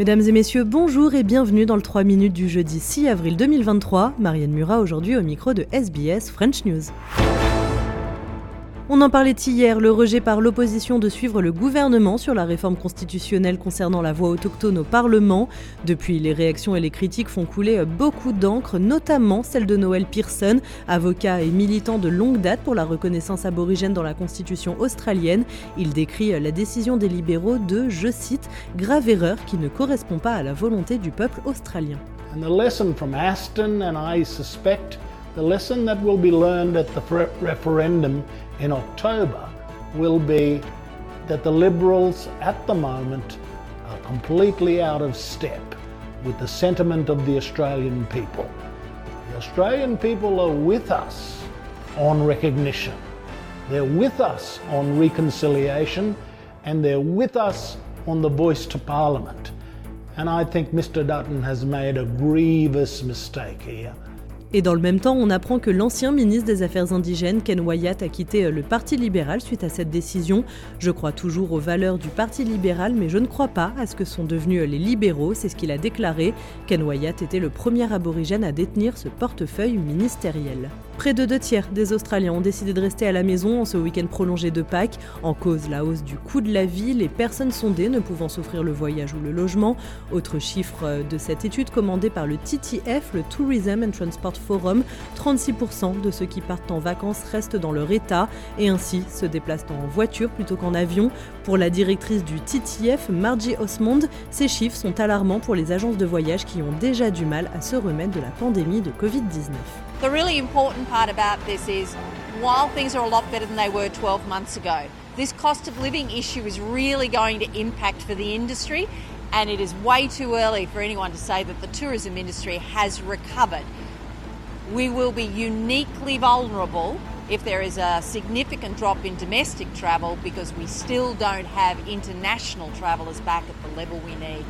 Mesdames et messieurs, bonjour et bienvenue dans le 3 minutes du jeudi 6 avril 2023. Marianne Murat aujourd'hui au micro de SBS French News. On en parlait hier, le rejet par l'opposition de suivre le gouvernement sur la réforme constitutionnelle concernant la voix autochtone au Parlement. Depuis, les réactions et les critiques font couler beaucoup d'encre, notamment celle de Noël Pearson, avocat et militant de longue date pour la reconnaissance aborigène dans la Constitution australienne. Il décrit la décision des libéraux de, je cite, grave erreur qui ne correspond pas à la volonté du peuple australien. And the lesson from Aston, and I suspect the lesson that will be learned at the referendum in October will be that the Liberals at the moment are completely out of step with the sentiment of the Australian people. The Australian people are with us on recognition, they're with us on reconciliation, and they're with us on the voice to Parliament. And I think Mr. Dutton has made a grievous mistake here. Et dans le même temps, on apprend que l'ancien ministre des Affaires indigènes, Ken Wyatt, a quitté euh, le Parti libéral suite à cette décision. Je crois toujours aux valeurs du Parti libéral, mais je ne crois pas à ce que sont devenus euh, les libéraux, c'est ce qu'il a déclaré. Ken Wyatt était le premier aborigène à détenir ce portefeuille ministériel. Près de deux tiers des Australiens ont décidé de rester à la maison en ce week-end prolongé de Pâques. En cause, la hausse du coût de la vie, les personnes sondées ne pouvant s'offrir le voyage ou le logement. Autre chiffre de cette étude commandée par le TTF, le Tourism and Transport Forum, 36% de ceux qui partent en vacances restent dans leur état et ainsi se déplacent en voiture plutôt qu'en avion. Pour la directrice du TTF, Margie Osmond, ces chiffres sont alarmants pour les agences de voyage qui ont déjà du mal à se remettre de la pandémie de Covid-19. The really important part about this is while things are a lot better than they were 12 months ago, this cost of living issue is really going to impact for the industry and it is way too early for anyone to say that the tourism industry has recovered. we will be uniquely vulnerable if there is a significant drop in domestic travel because we still don't have international travellers back at the level we need.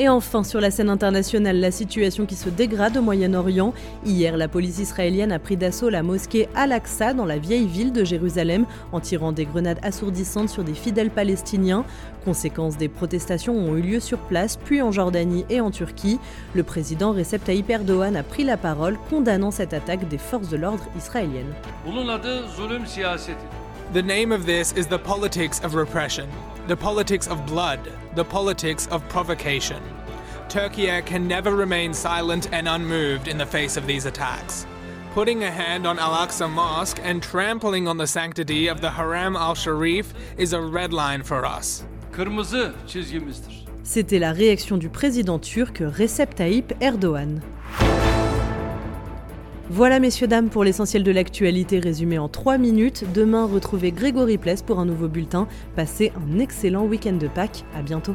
Et enfin, sur la scène internationale, la situation qui se dégrade au Moyen-Orient. Hier, la police israélienne a pris d'assaut la mosquée Al-Aqsa dans la vieille ville de Jérusalem en tirant des grenades assourdissantes sur des fidèles palestiniens. Conséquence des protestations ont eu lieu sur place, puis en Jordanie et en Turquie. Le président Recep Tayyip Erdogan a pris la parole condamnant cette attaque des forces de l'ordre israéliennes. The name of this is the politics of repression, the politics of blood, the politics of provocation. Turkey can never remain silent and unmoved in the face of these attacks. Putting a hand on Al Aqsa Mosque and trampling on the sanctity of the Haram al Sharif is a red line for us. C'était la réaction du président turc Recep Tayyip Erdogan. Voilà messieurs dames pour l'essentiel de l'actualité résumé en 3 minutes. Demain retrouvez Grégory Pless pour un nouveau bulletin. Passez un excellent week-end de Pâques. À bientôt.